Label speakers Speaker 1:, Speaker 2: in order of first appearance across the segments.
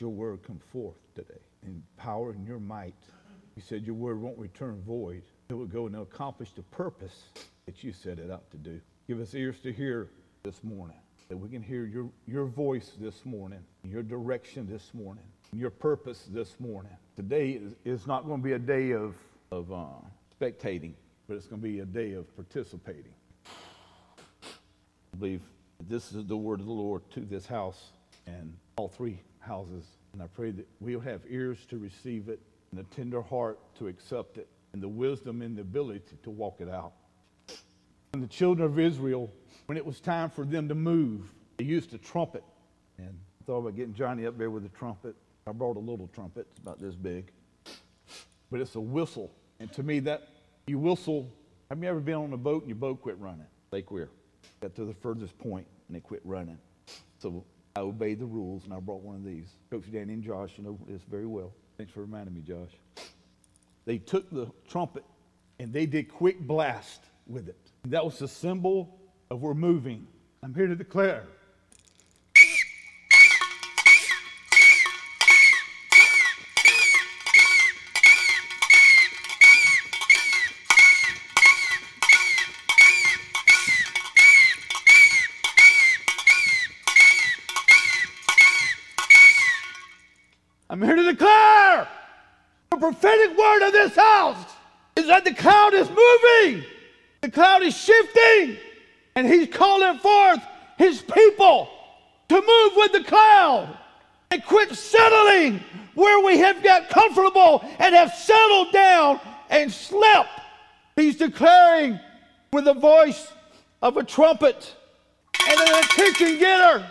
Speaker 1: Your word come forth today in power and your might. You said your word won't return void. It will go and accomplish the purpose that you set it out to do. Give us ears to hear this morning, that we can hear your, your voice this morning, your direction this morning, your purpose this morning. Today is, is not going to be a day of, of uh, spectating, but it's going to be a day of participating. I believe this is the word of the Lord to this house and all three houses. And I pray that we'll have ears to receive it and a tender heart to accept it and the wisdom and the ability to walk it out. And the children of Israel, when it was time for them to move, they used a trumpet. And I thought about getting Johnny up there with a trumpet. I brought a little trumpet, it's about this big. But it's a whistle. And to me, that you whistle. Have you ever been on a boat and your boat quit running? Lake Weir. Got to the furthest point and it quit running. So I obeyed the rules and I brought one of these. Coach Danny and Josh, you know this very well. Thanks for reminding me, Josh. They took the trumpet and they did quick blast with it. That was the symbol of we're moving. I'm here to declare I'm here to declare the prophetic word of this house is that the cloud is moving, the cloud is shifting, and He's calling forth His people to move with the cloud and quit settling where we have got comfortable and have settled down and slept. He's declaring with the voice of a trumpet and an attention getter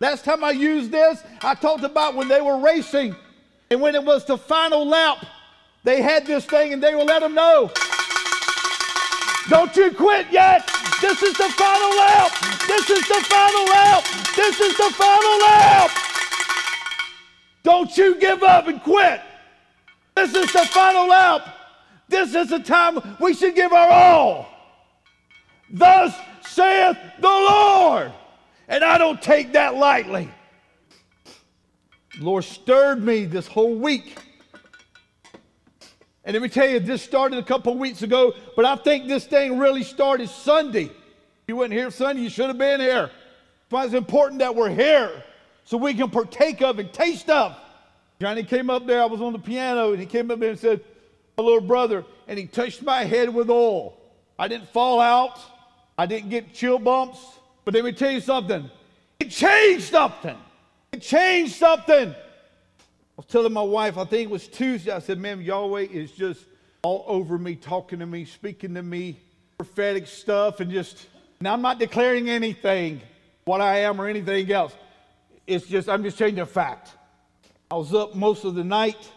Speaker 1: Last time I used this, I talked about when they were racing and when it was the final lap, they had this thing and they will let them know. Don't you quit yet. This is the final lap. This is the final lap. This is the final lap. Don't you give up and quit. This is the final lap. This is the time we should give our all. Thus saith the Lord. And I don't take that lightly. The Lord stirred me this whole week. And let me tell you, this started a couple weeks ago, but I think this thing really started Sunday. If you weren't here Sunday, you should have been here. Why it's important that we're here so we can partake of and taste of. Johnny came up there, I was on the piano, and he came up there and said, My little brother, and he touched my head with oil. I didn't fall out, I didn't get chill bumps. But let me tell you something. It changed something. It changed something. I was telling my wife, I think it was Tuesday, I said, man, Yahweh is just all over me, talking to me, speaking to me, prophetic stuff, and just, now I'm not declaring anything, what I am or anything else. It's just, I'm just changing a fact. I was up most of the night.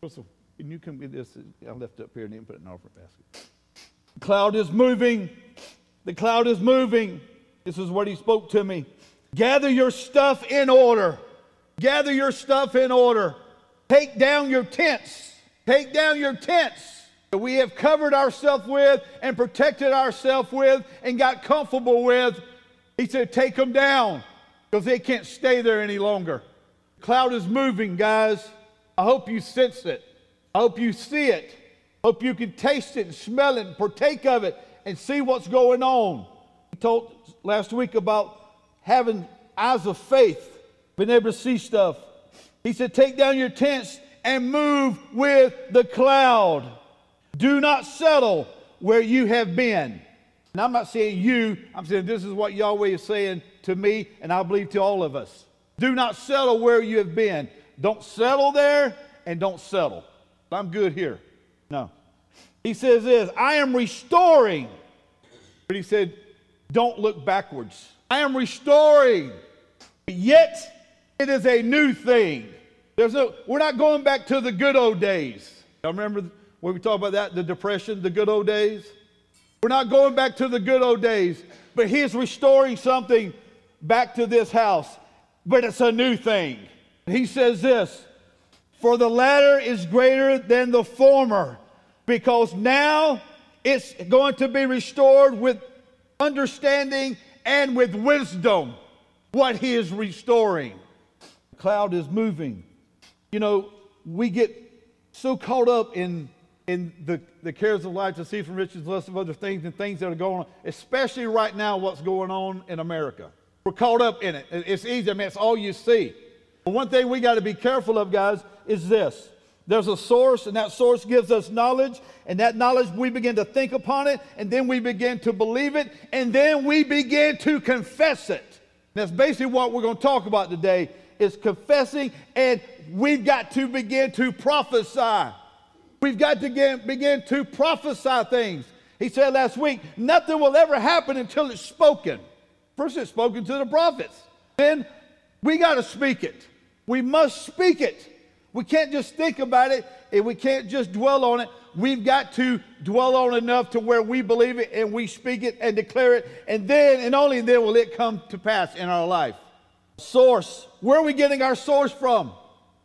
Speaker 1: Can you come get this? I left up here and didn't put it in the offering basket. The cloud is moving. The cloud is moving. This is what he spoke to me. Gather your stuff in order. Gather your stuff in order. Take down your tents. Take down your tents that we have covered ourselves with and protected ourselves with and got comfortable with. He said, Take them down because they can't stay there any longer. The Cloud is moving, guys. I hope you sense it. I hope you see it. Hope you can taste it and smell it and partake of it and see what's going on. He told last week about having eyes of faith, being able to see stuff. He said, Take down your tents and move with the cloud. Do not settle where you have been. And I'm not saying you, I'm saying this is what Yahweh is saying to me, and I believe to all of us. Do not settle where you have been. Don't settle there and don't settle. I'm good here. No. He says this I am restoring. But he said, don't look backwards. I am restoring, yet it is a new thing. There's no, we're not going back to the good old days. Y'all remember when we talked about that, the depression, the good old days? We're not going back to the good old days, but He is restoring something back to this house, but it's a new thing. He says this For the latter is greater than the former, because now it's going to be restored with understanding and with wisdom what he is restoring. The cloud is moving. You know, we get so caught up in, in the, the cares of life to see from riches, less of other things and things that are going on, especially right now, what's going on in America. We're caught up in it. It's easy. I mean, it's all you see. But one thing we got to be careful of, guys, is this. There's a source, and that source gives us knowledge, and that knowledge we begin to think upon it, and then we begin to believe it, and then we begin to confess it. That's basically what we're going to talk about today is confessing, and we've got to begin to prophesy. We've got to get, begin to prophesy things. He said last week, nothing will ever happen until it's spoken. First, it's spoken to the prophets. Then we got to speak it. We must speak it. We can't just think about it and we can't just dwell on it. We've got to dwell on enough to where we believe it and we speak it and declare it. And then and only then will it come to pass in our life. Source. Where are we getting our source from?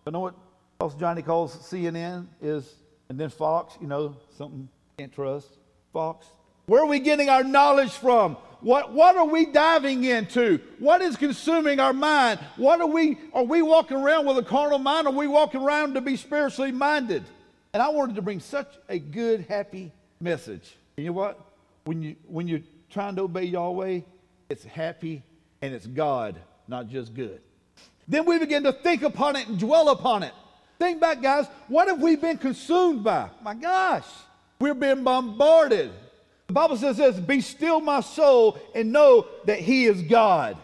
Speaker 1: You know what else Johnny calls CNN is, and then Fox, you know, something can't trust. Fox. Where are we getting our knowledge from? What, what are we diving into? What is consuming our mind? What are we, are we walking around with a carnal mind? Are we walking around to be spiritually minded? And I wanted to bring such a good, happy message. You know what? When, you, when you're trying to obey Yahweh, it's happy and it's God, not just good. Then we begin to think upon it and dwell upon it. Think back, guys. What have we been consumed by? My gosh, we're being bombarded. The Bible says this Be still, my soul, and know that He is God.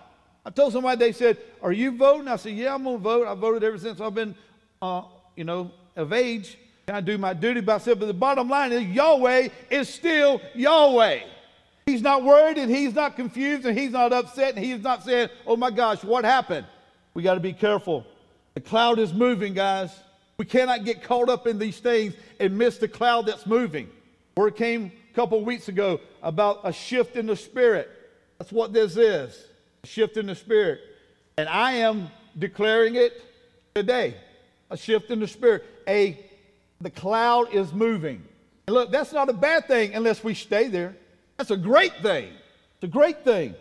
Speaker 1: I told somebody, they said, Are you voting? I said, Yeah, I'm going to vote. I voted ever since I've been, uh, you know, of age. And I do my duty. I said, But the bottom line is, Yahweh is still Yahweh. He's not worried and he's not confused and he's not upset and he's not saying, Oh my gosh, what happened? We got to be careful. The cloud is moving, guys. We cannot get caught up in these things and miss the cloud that's moving. Word came a couple weeks ago about a shift in the spirit. That's what this is a shift in the spirit. And I am declaring it today a shift in the spirit. A, the cloud is moving. And look, that's not a bad thing unless we stay there. That's a great thing. It's a great thing.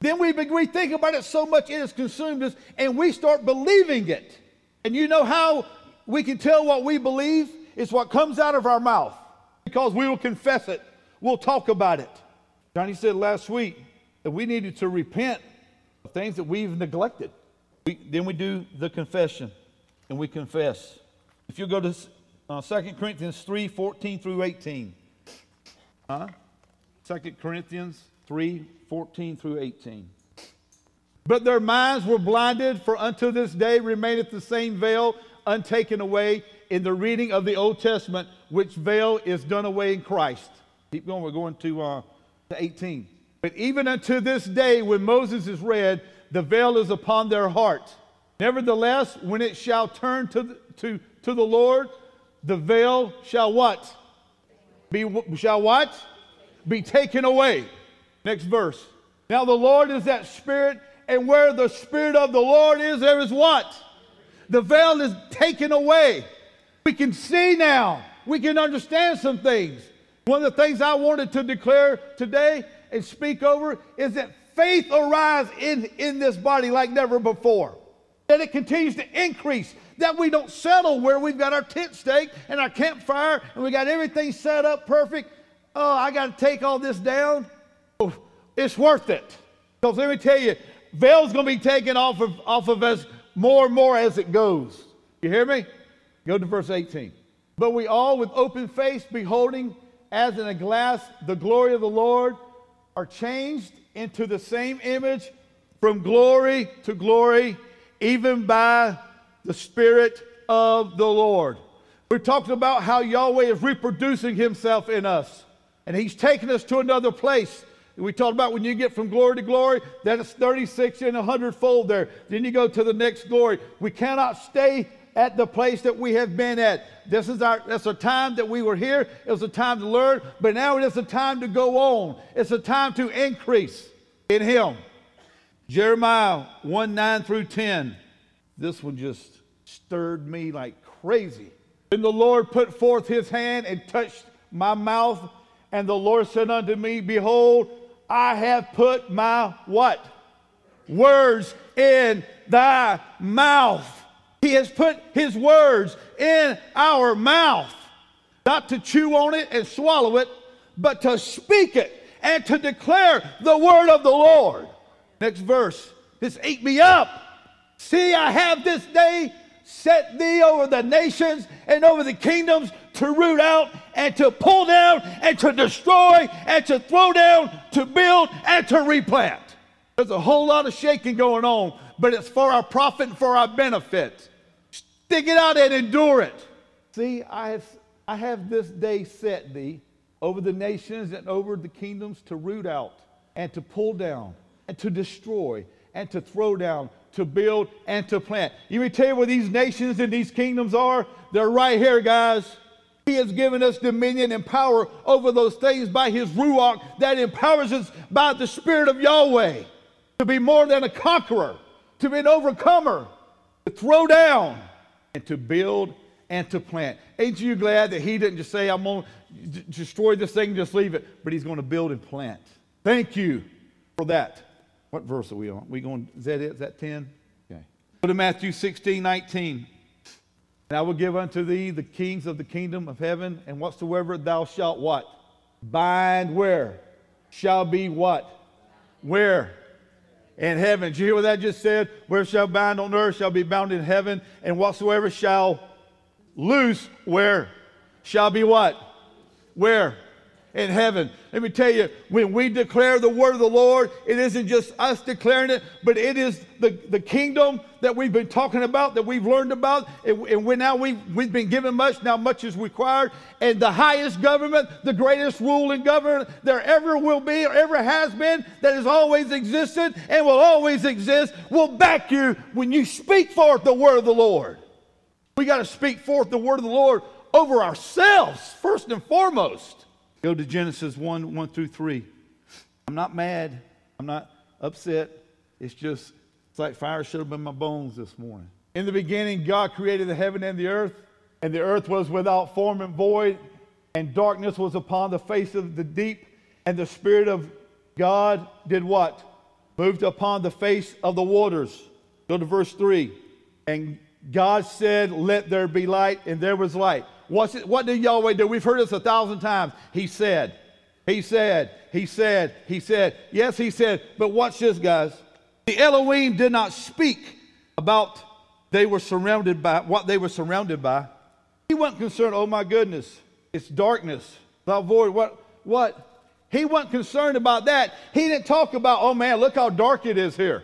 Speaker 1: Then we, we think about it so much it has consumed us and we start believing it. And you know how we can tell what we believe? It's what comes out of our mouth because we will confess it. We'll talk about it. Johnny said last week that we needed to repent of things that we've neglected. We, then we do the confession and we confess. If you go to uh, 2 Corinthians 3 14 through 18. Huh? 2 Corinthians 3 14 through 18. But their minds were blinded, for unto this day remaineth the same veil untaken away in the reading of the Old Testament, which veil is done away in Christ. Keep going, we're going to, uh, to 18. But even unto this day, when Moses is read, the veil is upon their heart. Nevertheless, when it shall turn to the, to, to the Lord, the veil shall what? Be, shall what? Be taken away. Next verse. Now the Lord is that Spirit, and where the Spirit of the Lord is, there is what? The veil is taken away. We can see now. We can understand some things. One of the things I wanted to declare today and speak over is that faith arise in, in this body like never before. That it continues to increase. That we don't settle where we've got our tent stake and our campfire and we got everything set up perfect. Oh, I got to take all this down. It's worth it. Because let me tell you, veil's going to be taken off of, off of us more and more as it goes. You hear me? Go to verse 18. But we all, with open face, beholding as in a glass the glory of the Lord, are changed into the same image from glory to glory, even by the Spirit of the Lord. We're talking about how Yahweh is reproducing himself in us, and he's taking us to another place. We talked about when you get from glory to glory, that is 36 and 100 fold there. Then you go to the next glory. We cannot stay at the place that we have been at. This is our that's a time that we were here. It was a time to learn, but now it is a time to go on. It's a time to increase in him. Jeremiah 1 9 through 10. This one just stirred me like crazy. Then the Lord put forth his hand and touched my mouth, and the Lord said unto me, Behold, I have put my what? words in thy mouth. He has put his words in our mouth, not to chew on it and swallow it, but to speak it and to declare the word of the Lord. Next verse. This ate me up. See, I have this day set thee over the nations and over the kingdoms to root out and to pull down and to destroy and to throw down, to build and to replant. There's a whole lot of shaking going on, but it's for our profit and for our benefit. Stick it out and endure it. See, I have, I have this day set thee over the nations and over the kingdoms to root out and to pull down and to destroy and to throw down, to build and to plant. You may tell you where these nations and these kingdoms are? They're right here, guys. He has given us dominion and power over those things by his Ruach that empowers us by the Spirit of Yahweh to be more than a conqueror, to be an overcomer, to throw down and to build and to plant. Ain't you glad that he didn't just say, I'm going to destroy this thing, and just leave it, but he's going to build and plant. Thank you for that. What verse are we on? We going, is that it? Is that 10? Okay. Go to Matthew 16, 19. And I will give unto thee the kings of the kingdom of heaven, and whatsoever thou shalt what? Bind where? Shall be what? Where? In heaven. Did you hear what that just said? Where shall bind on earth shall be bound in heaven, and whatsoever shall loose where? Shall be what? Where? In heaven. Let me tell you, when we declare the word of the Lord, it isn't just us declaring it, but it is the, the kingdom that we've been talking about, that we've learned about, and, and we now we've, we've been given much, now much is required. And the highest government, the greatest rule and government there ever will be or ever has been, that has always existed and will always exist, will back you when you speak forth the word of the Lord. We got to speak forth the word of the Lord over ourselves, first and foremost. Go to Genesis 1 1 through 3. I'm not mad. I'm not upset. It's just, it's like fire should have been my bones this morning. In the beginning, God created the heaven and the earth, and the earth was without form and void, and darkness was upon the face of the deep, and the Spirit of God did what? Moved upon the face of the waters. Go to verse 3. And God said, Let there be light, and there was light. What's it, what did Yahweh do? We've heard this a thousand times. He said, He said, He said, He said. Yes, He said. But watch this, guys. The Elohim did not speak about they were surrounded by what they were surrounded by. He wasn't concerned, oh my goodness, it's darkness, thou void. What what? He wasn't concerned about that. He didn't talk about, oh man, look how dark it is here.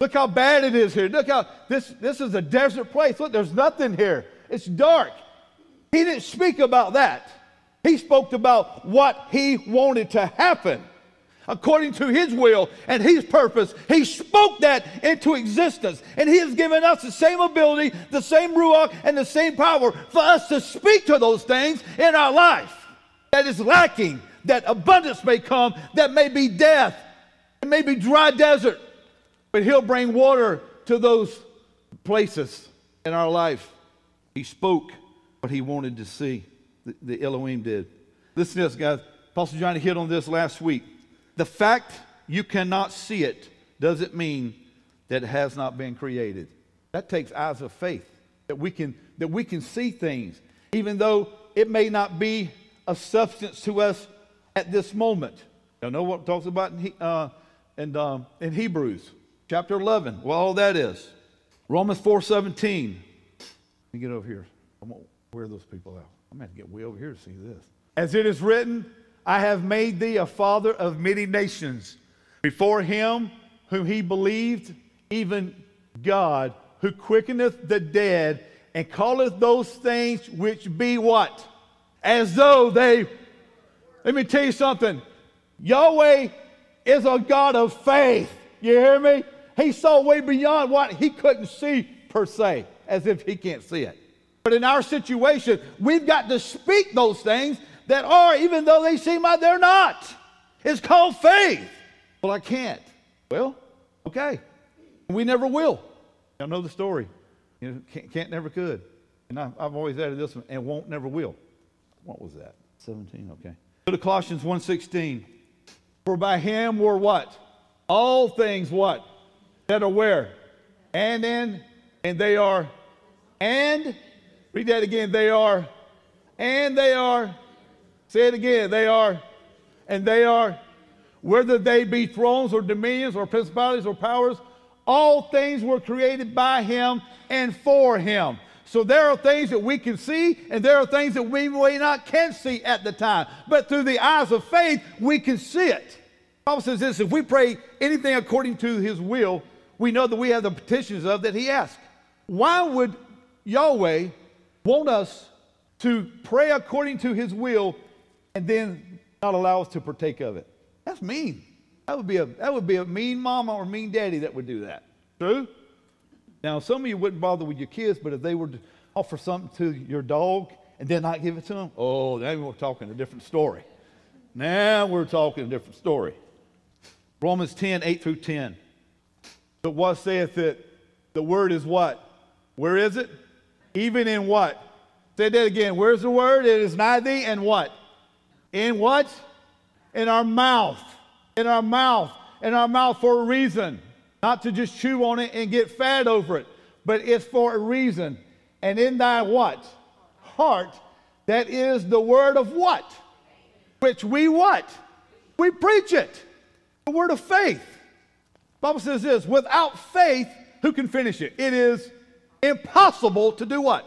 Speaker 1: Look how bad it is here. Look how this this is a desert place. Look, there's nothing here. It's dark. He didn't speak about that. He spoke about what he wanted to happen according to his will and his purpose. He spoke that into existence. And he has given us the same ability, the same ruach, and the same power for us to speak to those things in our life that is lacking, that abundance may come, that may be death, it may be dry desert, but he'll bring water to those places in our life. He spoke what he wanted to see. The, the Elohim did. Listen to this, guys. Apostle Johnny hit on this last week. The fact you cannot see it doesn't mean that it has not been created. That takes eyes of faith that we can that we can see things, even though it may not be a substance to us at this moment. You know what talks about in, uh, in, uh, in Hebrews chapter 11? Well, all that is Romans 4:17. Let me get over here. Where are those people out? I'm going to get way over here to see this. As it is written, I have made thee a father of many nations. Before him whom he believed, even God, who quickeneth the dead and calleth those things which be what? As though they. Let me tell you something. Yahweh is a God of faith. You hear me? He saw way beyond what he couldn't see per se, as if he can't see it. But in our situation, we've got to speak those things that are, even though they seem like they're not. It's called faith. Well, I can't. Well, okay. We never will. Y'all know the story. You know, can't, can't never could. And I, have always added this one, and won't never will. What was that? 17, okay. Go to Colossians 1.16. For by him were what? All things what? that are where? And in, and they are, and, read that again, they are, and they are, say it again, they are, and they are, whether they be thrones or dominions or principalities or powers, all things were created by him and for him. So there are things that we can see, and there are things that we may not can see at the time. But through the eyes of faith, we can see it. The Bible says this: if we pray anything according to His will, we know that we have the petitions of that He asked. Why would Yahweh want us to pray according to His will and then not allow us to partake of it? That's mean. That would be a that would be a mean mama or mean daddy that would do that. True. Now, some of you wouldn't bother with your kids, but if they were to offer something to your dog and then not give it to them, oh, then we're talking a different story. Now we're talking a different story. Romans 10, 8 through 10. But what saith it? The word is what? Where is it? Even in what? Say that again. Where's the word? It is nigh thee and what? In what? In our mouth. In our mouth. In our mouth for a reason. Not to just chew on it and get fat over it, but it's for a reason. And in thy what? Heart, that is the word of what? Which we what? We preach it. The word of faith. Bible says this, without faith, who can finish it? It is impossible to do what?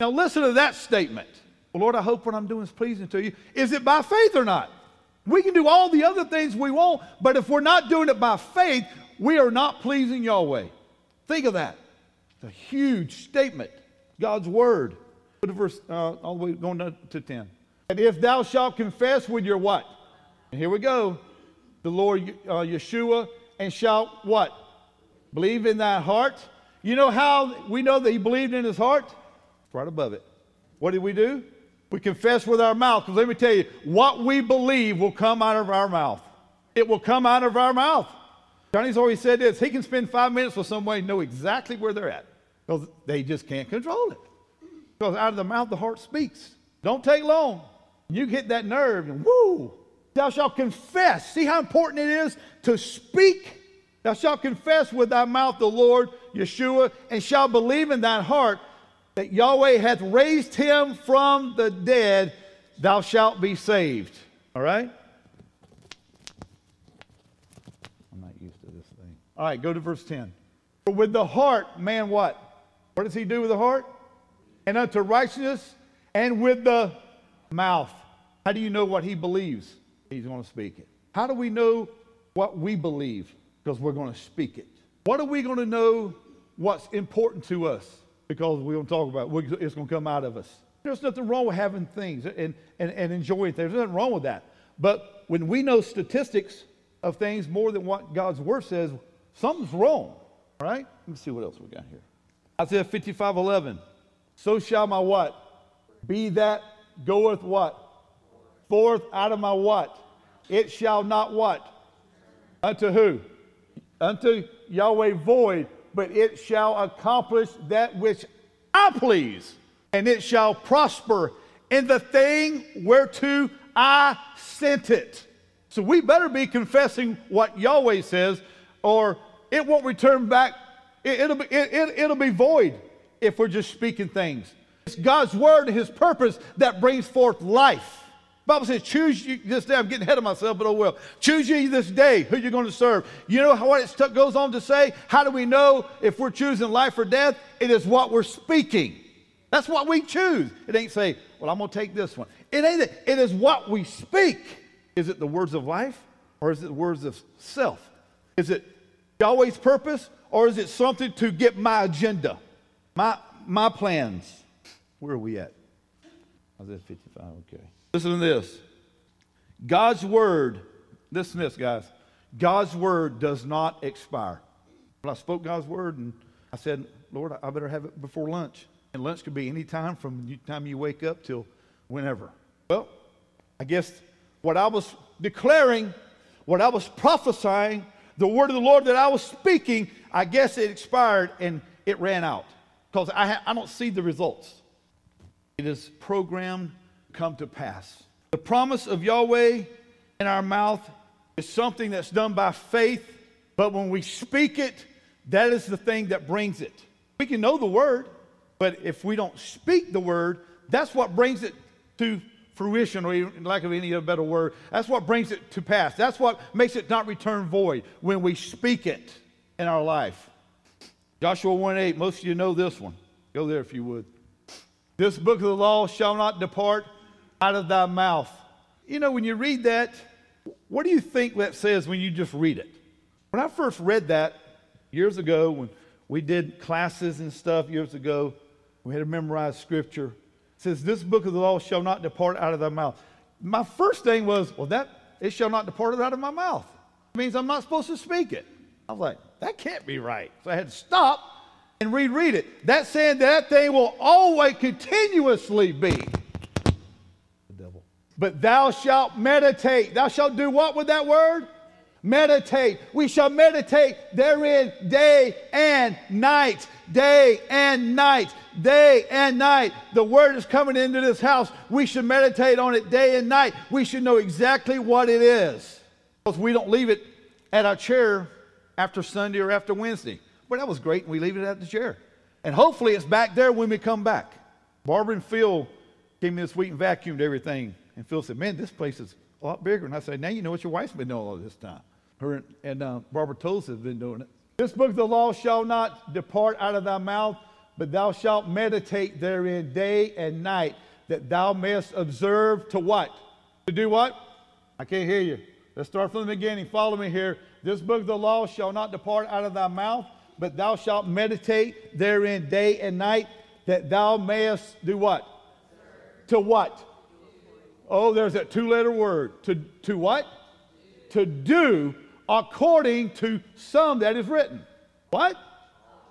Speaker 1: Now listen to that statement. Well, Lord, I hope what I'm doing is pleasing to you. Is it by faith or not? We can do all the other things we want, but if we're not doing it by faith, we are not pleasing Yahweh. Think of that. It's a huge statement. God's word. Put a verse uh, all the way going to 10. And if thou shalt confess with your what? And here we go. The Lord uh, Yeshua and shalt what? Believe in thy heart. You know how we know that he believed in his heart? right above it. What did we do? We confess with our mouth. Because let me tell you, what we believe will come out of our mouth. It will come out of our mouth. Johnny's always said this he can spend five minutes with somebody and know exactly where they're at because they just can't control it. Because out of the mouth, the heart speaks. Don't take long. You hit that nerve and whoo, thou shalt confess. See how important it is to speak. Thou shalt confess with thy mouth the Lord Yeshua and shalt believe in thine heart that Yahweh hath raised him from the dead. Thou shalt be saved. All right? I'm not used to this thing. All right, go to verse 10. For with the heart, man, what? What does he do with the heart? And unto righteousness, and with the mouth. How do you know what he believes? He's going to speak it. How do we know what we believe? Because we're going to speak it. What are we going to know what's important to us? Because we're going to talk about it. It's going to come out of us. There's nothing wrong with having things and, and, and enjoying things. There's nothing wrong with that. But when we know statistics of things more than what God's word says, Something's wrong, right? Let me see what else we got here. Isaiah 55 11. So shall my what? Be that goeth what? Forth out of my what? It shall not what? Unto who? Unto Yahweh void, but it shall accomplish that which I please, and it shall prosper in the thing whereto I sent it. So we better be confessing what Yahweh says, or it won't return back. It, will be, it, it, will be void if we're just speaking things. It's God's word and his purpose that brings forth life. Bible says, choose you this day. I'm getting ahead of myself, but oh well. Choose you this day who you're going to serve. You know what it goes on to say? How do we know if we're choosing life or death? It is what we're speaking. That's what we choose. It ain't say, well, I'm going to take this one. It ain't it. Is what we speak. Is it the words of life or is it the words of self? Is it Yahweh's purpose, or is it something to get my agenda, my, my plans? Where are we at? Isaiah 55, okay. Listen to this. God's word, listen to this, guys. God's word does not expire. When I spoke God's word and I said, Lord, I better have it before lunch. And lunch could be any time from the time you wake up till whenever. Well, I guess what I was declaring, what I was prophesying, the word of the Lord that I was speaking, I guess it expired and it ran out because I, ha- I don't see the results. It is programmed come to pass. The promise of Yahweh in our mouth is something that's done by faith, but when we speak it, That is the thing that brings it. We can know the word, but if we don't speak the word, that's what brings it to fruition, or lack of any other better word. That's what brings it to pass. That's what makes it not return void when we speak it in our life. Joshua 1 8, most of you know this one. Go there if you would. This book of the law shall not depart out of thy mouth. You know, when you read that, what do you think that says when you just read it? When I first read that years ago, when we did classes and stuff years ago, we had to memorize scripture. It says, This book of the law shall not depart out of thy mouth. My first thing was, Well, that it shall not depart out of my mouth. It means I'm not supposed to speak it. I was like, That can't be right. So I had to stop and reread it. That saying that thing will always continuously be. But thou shalt meditate. Thou shalt do what with that word? Meditate. We shall meditate therein day and night. Day and night. Day and night. The word is coming into this house. We should meditate on it day and night. We should know exactly what it is. Because we don't leave it at our chair after Sunday or after Wednesday. But that was great, and we leave it at the chair. And hopefully it's back there when we come back. Barbara and Phil came in this week and vacuumed everything. And Phil said, Man, this place is a lot bigger. And I said, Now you know what your wife's been doing all this time. Her and uh, Barbara Toles have been doing it. This book of the law shall not depart out of thy mouth, but thou shalt meditate therein day and night, that thou mayest observe to what? To do what? I can't hear you. Let's start from the beginning. Follow me here. This book of the law shall not depart out of thy mouth, but thou shalt meditate therein day and night, that thou mayest do what? To what? Oh, there's that two letter word. To, to what? To do according to some that is written. What?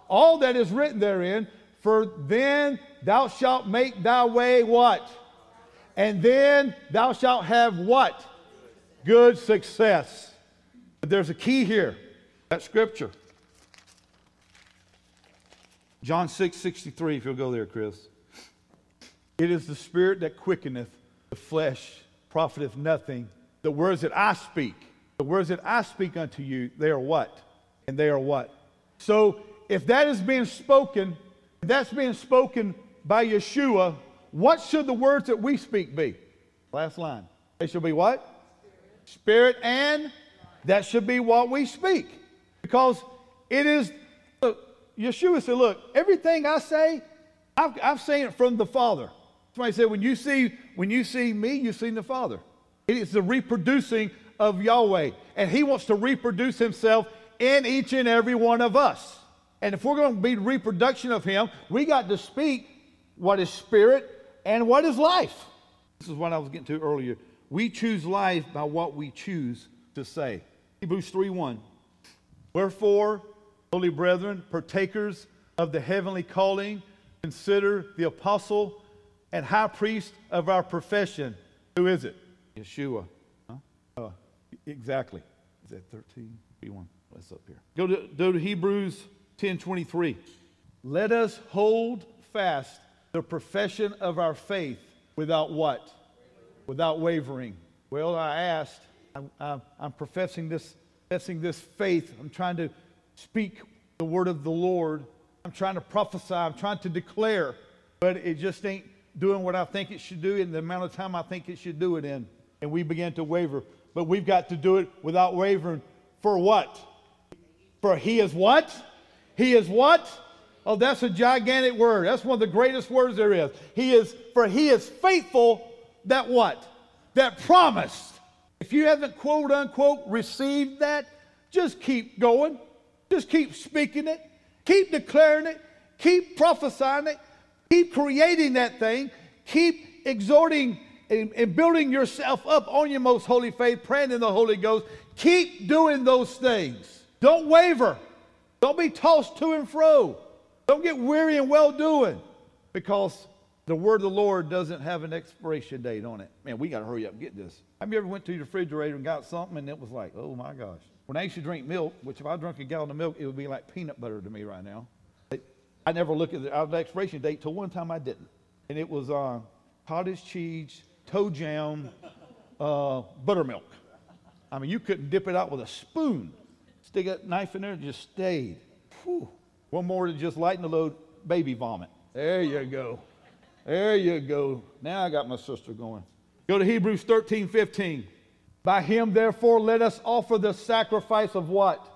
Speaker 1: All that is written therein, for then thou shalt make thy way what? And then thou shalt have what? Good success. But there's a key here. That scripture. John 6 63, if you'll go there, Chris. It is the spirit that quickeneth, the flesh profiteth nothing. The words that I speak, the words that I speak unto you, they are what? And they are what? So if that is being spoken, that's being spoken by Yeshua, what should the words that we speak be? Last line. They should be what? Spirit, Spirit and that should be what we speak. Because it is, look, Yeshua said, look, everything I say, I've, I've seen it from the Father. Somebody said, when you see when you see me, you've seen the Father. It is the reproducing of Yahweh. And He wants to reproduce Himself in each and every one of us. And if we're going to be reproduction of Him, we got to speak what is spirit and what is life. This is what I was getting to earlier. We choose life by what we choose to say. Hebrews 3 1. Wherefore, holy brethren, partakers of the heavenly calling, consider the apostle and high priest of our profession. Who is it? Yeshua. Huh? Uh, exactly. Is that 13? B1. What's up here? Go to, go to Hebrews 10 23. Let us hold fast the profession of our faith without what? Without wavering. Well, I asked, I'm, I'm, I'm professing, this, professing this faith. I'm trying to speak the word of the Lord. I'm trying to prophesy. I'm trying to declare, but it just ain't doing what I think it should do in the amount of time I think it should do it in. And we begin to waver. But we've got to do it without wavering. For what? For he is what? He is what? Oh, that's a gigantic word. That's one of the greatest words there is. He is, for he is faithful that what? That promised. If you haven't quote unquote received that, just keep going. Just keep speaking it. Keep declaring it. Keep prophesying it. Keep creating that thing. Keep exhorting and, and, building yourself up on your most holy faith, praying in the Holy Ghost. Keep doing those things. Don't waver. Don't be tossed to and fro. Don't get weary and well doing because the word of the Lord doesn't have an expiration date on it. Man, we got to hurry up and get this. Have you ever went to your refrigerator and got something and it was like, oh my gosh. When I used to drink milk, which if I drank a gallon of milk, it would be like peanut butter to me right now. I never looked at the, expiration date till one time I didn't. And it was uh, cottage cheese, toe jam, uh, buttermilk. I mean, you couldn't dip it out with a spoon. Stick a knife in there, and just stayed. Whew. One more to just lighten the load, baby vomit. There you go. There you go. Now I got my sister going. Go to Hebrews 13, 15. By him, therefore, let us offer the sacrifice of what?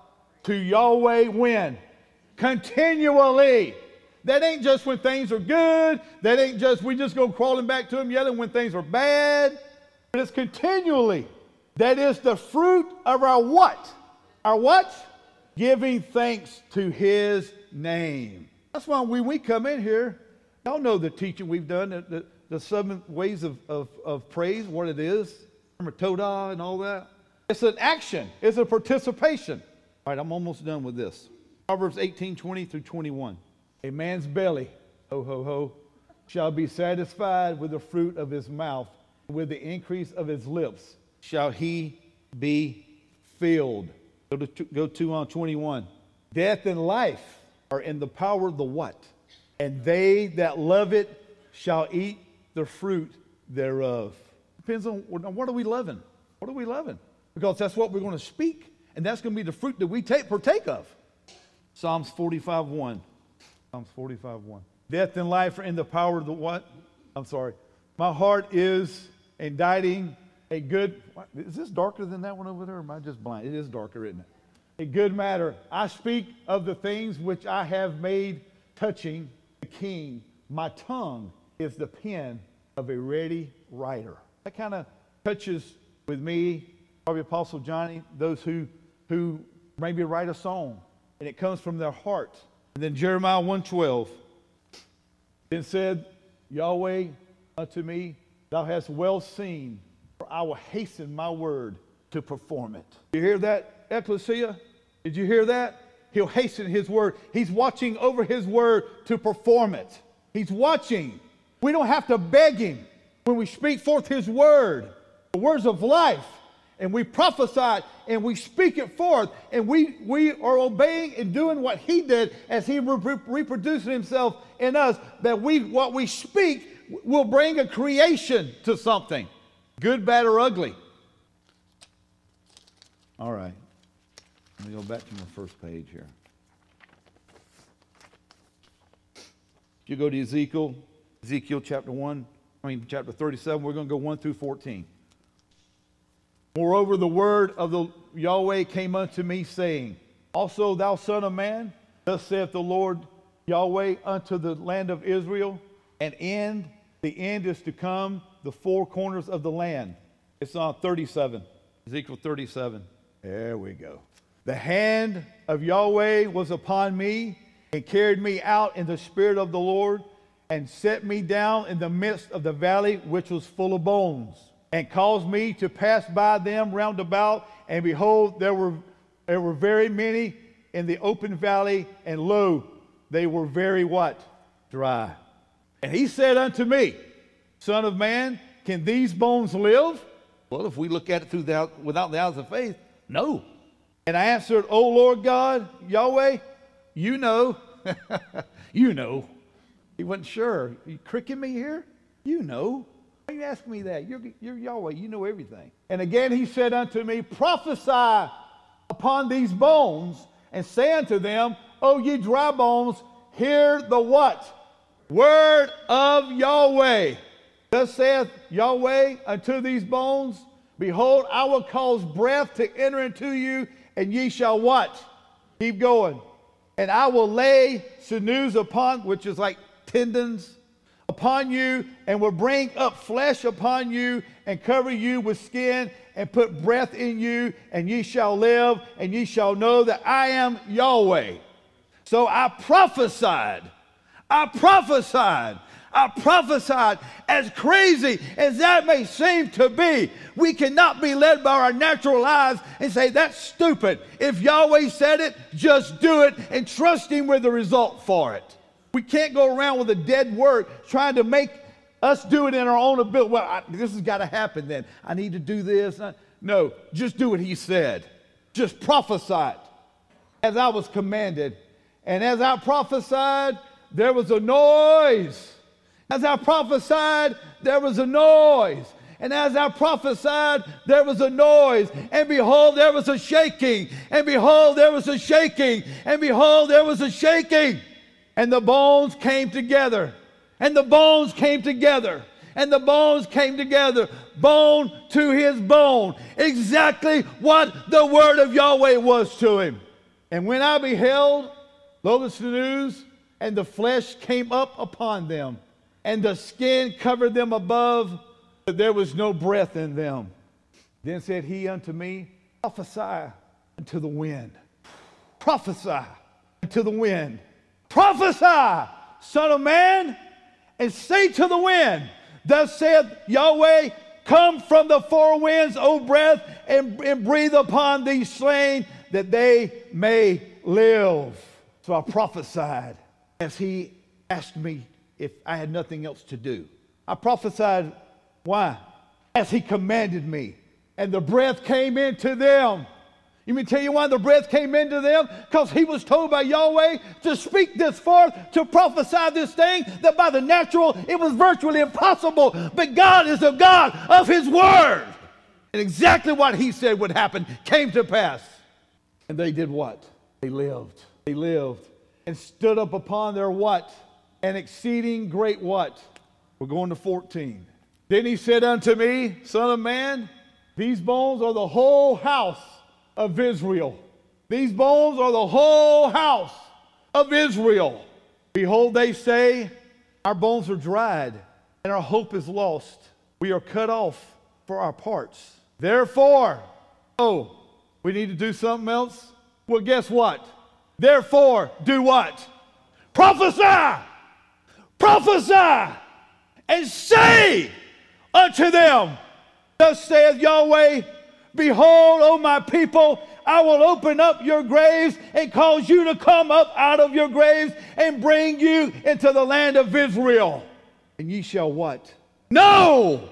Speaker 1: To Yahweh when? Continually. That ain't just when things are good. That ain't just we just go crawling back to him yelling when things are bad. But it's continually. That is the fruit of our what? Our what? Giving thanks to his name. That's why when we come in here, y'all know the teaching we've done, the, the, seven ways of, of, of praise, what it is, remember Todah and all that. It's an action, it's a participation. All right, I'm almost done with this. Proverbs 18 20 through 21. A man's belly, ho, ho, ho, shall be satisfied with the fruit of his mouth, with the increase of his lips shall he be filled. Go to, go to on 21. Death and life are in the power of the what? And they that love it shall eat the fruit thereof. Depends on what are we loving? What are we loving? Because that's what we're going to speak, and that's going to be the fruit that we take partake of. Psalms 45 1. Psalms 45 1. Death and life are in the power of the what? I'm sorry. My heart is inditing a good. Is this darker than that one over there, am I just blind? It is darker, isn't it? A good matter. I speak of the things which I have made touching the king. My tongue is the pen of a ready writer. That kind of touches with me, probably Apostle Johnny, those who, who maybe write a song and it comes from their heart. And then Jeremiah 112. Then said Yahweh unto me, Thou hast well seen, for I will hasten my word to perform it. You hear that, Ecclesia? Did you hear that? He'll hasten his word. He's watching over his word to perform it. He's watching. We don't have to beg him when we speak forth his word, the words of life, and we prophesy it and we speak it forth, and we, we are obeying and doing what he did as he re- reproducing himself in us, that we what we speak will bring a creation to something, good, bad, or ugly. All right. Let me go back to my first page here. If you go to Ezekiel, Ezekiel chapter 1, I mean, chapter 37, we're going to go 1 through 14. Moreover, the word of the Yahweh came unto me, saying, Also, thou son of man, thus saith the Lord Yahweh unto the land of Israel, an end, the end is to come, the four corners of the land. It's on 37, Ezekiel 37. There we go. The hand of Yahweh was upon me and carried me out in the spirit of the Lord and set me down in the midst of the valley which was full of bones and caused me to pass by them round about and behold there were there were very many in the open valley and lo they were very what dry and he said unto me son of man can these bones live well if we look at it through the, without the eyes of faith no and i answered o lord god yahweh you know you know he wasn't sure. Are you cricking me here? You know. Are you asking me that? You're, you're Yahweh. You know everything. And again he said unto me, Prophesy upon these bones and say unto them, O ye dry bones, hear the what? Word of Yahweh. Thus saith Yahweh unto these bones, Behold, I will cause breath to enter into you, and ye shall what? Keep going. And I will lay sinews upon, which is like tendons upon you and will bring up flesh upon you and cover you with skin and put breath in you and ye shall live and ye shall know that I am Yahweh. So I prophesied. I prophesied. I prophesied as crazy as that may seem to be. We cannot be led by our natural eyes and say, that's stupid. If Yahweh said it, just do it and trust Him with the result for it. We can't go around with a dead word trying to make us do it in our own ability. Well, I, this has got to happen then. I need to do this. No, just do what he said. Just prophesy it as I was commanded. And as I prophesied, there was a noise. As I prophesied, there was a noise. And as I prophesied, there was a noise. And behold, there was a shaking. And behold, there was a shaking. And behold, there was a shaking. And the bones came together. And the bones came together. And the bones came together, bone to his bone. Exactly what the word of Yahweh was to him. And when I beheld, Lotus the news, and the flesh came up upon them, and the skin covered them above, but there was no breath in them. Then said he unto me, Prophesy unto the wind. Prophesy unto the wind. Prophesy, Son of Man, and say to the wind, Thus saith Yahweh, Come from the four winds, O breath, and, and breathe upon these slain, that they may live. So I prophesied as he asked me if I had nothing else to do. I prophesied, why? As he commanded me. And the breath came into them. You mean tell you why the breath came into them? Because he was told by Yahweh to speak this forth, to prophesy this thing, that by the natural it was virtually impossible. But God is a God of his word. And exactly what he said would happen came to pass. And they did what? They lived. They lived and stood up upon their what? An exceeding great what? We're going to 14. Then he said unto me, Son of man, these bones are the whole house of Israel. These bones are the whole house of Israel. Behold, they say, Our bones are dried, and our hope is lost. We are cut off for our parts. Therefore, oh, we need to do something else? Well, guess what? Therefore, do what? Prophesy! Prophesy! And say unto them, Thus saith Yahweh, Behold, O my people, I will open up your graves and cause you to come up out of your graves and bring you into the land of Israel. And ye shall what? Know!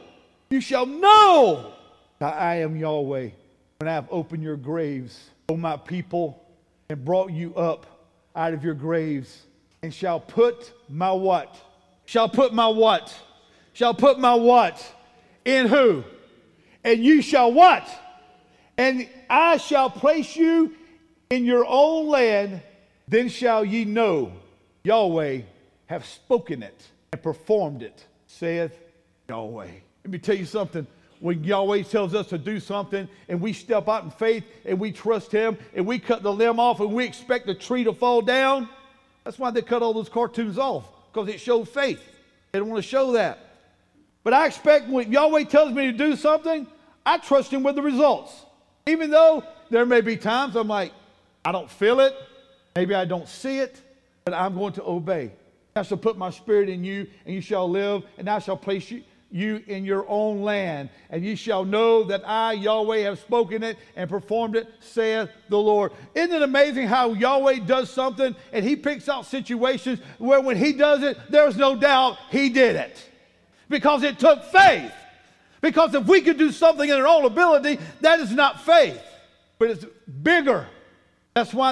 Speaker 1: You shall know that I am Yahweh when I have opened your graves, O my people, and brought you up out of your graves, and shall put my what? Shall put my what? Shall put my what? In who? And you shall what? And I shall place you in your own land, then shall ye know Yahweh have spoken it and performed it, saith Yahweh. Let me tell you something. When Yahweh tells us to do something and we step out in faith and we trust Him and we cut the limb off and we expect the tree to fall down, that's why they cut all those cartoons off, because it showed faith. They don't want to show that. But I expect when Yahweh tells me to do something, I trust Him with the results. Even though there may be times I'm like, I don't feel it, maybe I don't see it, but I'm going to obey. I shall put my spirit in you, and you shall live, and I shall place you, you in your own land, and ye shall know that I, Yahweh, have spoken it and performed it, saith the Lord. Isn't it amazing how Yahweh does something and he picks out situations where when he does it, there's no doubt he did it because it took faith. Because if we could do something in our own ability, that is not faith, but it's bigger. That's why